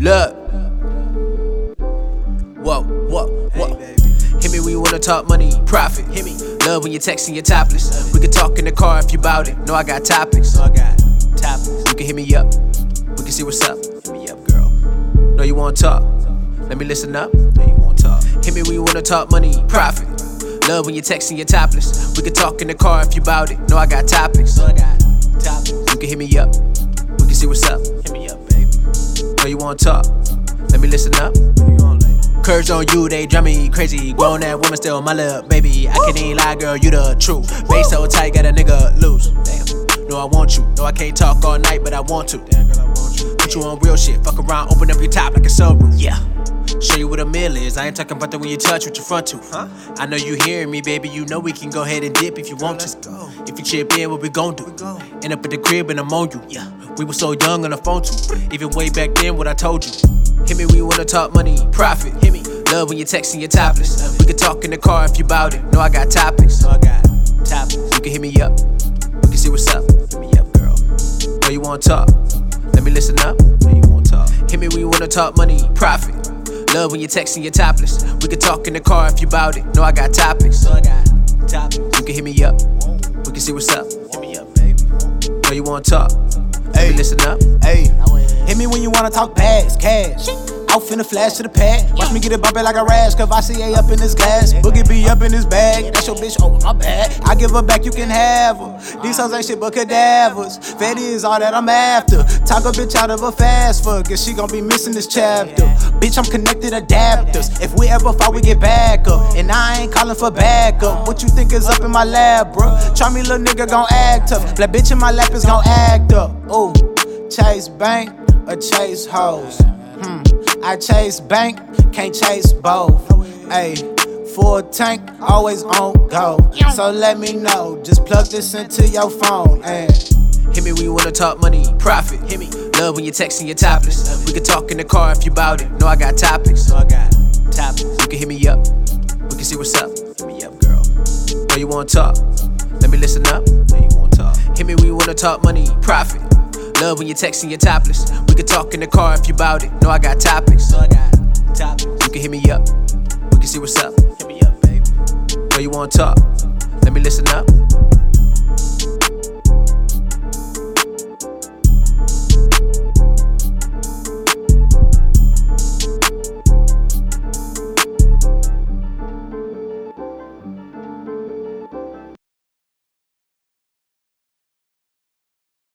Look. Whoa, whoa, whoa. Hit me, we wanna talk money, profit. Hit me, love when you're texting, you're topless. We can talk in the car if you bout it. No, I got topics. No, I got topics. You can hit me up. We can see what's up. Hit me up, girl. No, you wanna talk. Let me listen up. No, you wanna talk. Hit me, we wanna talk money, profit. Love when you're texting, you're topless. We can talk in the car if you bout it. No, I got topics. No, I got topics. You can hit me up. We can see what's up. Hit me up. Know you wanna talk. Let me listen up. Curves on you, they drive me crazy. Grown that woman still my little baby. I can't even lie, girl, you the truth. Base so tight, got a nigga loose. Damn. No, I want you. No, I can't talk all night, but I want to. Damn, girl, I want you. Put you on real shit. Fuck around, open up your top like a sunroof. Yeah. Show you what a meal is. I ain't talking about the when you touch with your front tooth. Huh? I know you hearing me, baby. You know we can go ahead and dip if you want to. If you chip in, what we gon' do? End up at the crib and I'm on you. Yeah. We were so young on the phone too. Even way back then, what I told you. Hit me you wanna talk money, profit. Hit me. Love when you're texting, you're topless. We can talk in the car if you bout it. No, I got topics. Know I got topics. You can hit me up. We can see what's up. Hit me up, girl. Know you wanna talk. Let me listen up. Know you wanna talk. Hit me you wanna talk money, profit. Love when you're texting, you're topless. We could talk in the car if you bout it. Know I got topics. Know I got topics. You can hit me up. We can see what's up. Hit me up, baby. Know you wanna talk. Let me Hey. listen up. Hey, hit me when you wanna talk bags, cash. Out finna flash to the pad. Watch me get it bumpin' like a rash. Cavassier up in this glass. Boogie be up in this bag. That's your bitch, oh my bad. I give her back, you can have her. These hoes ain't shit but cadavers. Fetty is all that I'm after. Talk a bitch out of a fast fuck. And she gon' be missing this chapter. Bitch, I'm connected adapters. If we ever fall, we get back up. And I ain't calling for backup. What you think is up in my lab, bro? Try me, little nigga gon' act tough. Black bitch in my lap is gon' act up. Ooh. Chase bank or chase hoes. Hmm. I chase bank, can't chase both. Ayy, full tank, always on go. So let me know, just plug this into your phone. Ayy. Hit me you wanna talk money, profit. Hit me. Love when you're texting, you're topless. We can talk in the car if you bout it. No, I got topics. Know I got topics. You can hit me up. We can see what's up. Hit me up, girl. Know you wanna talk. Let me listen up. Know you wanna talk. Hit me you wanna talk money, profit. Love when you're texting, you're topless. We could talk in the car if you bout it. Know I got topics. Know I got topics. You can hit me up. We can see what's up. Hit me up, baby. Know you wanna talk. Let me listen up.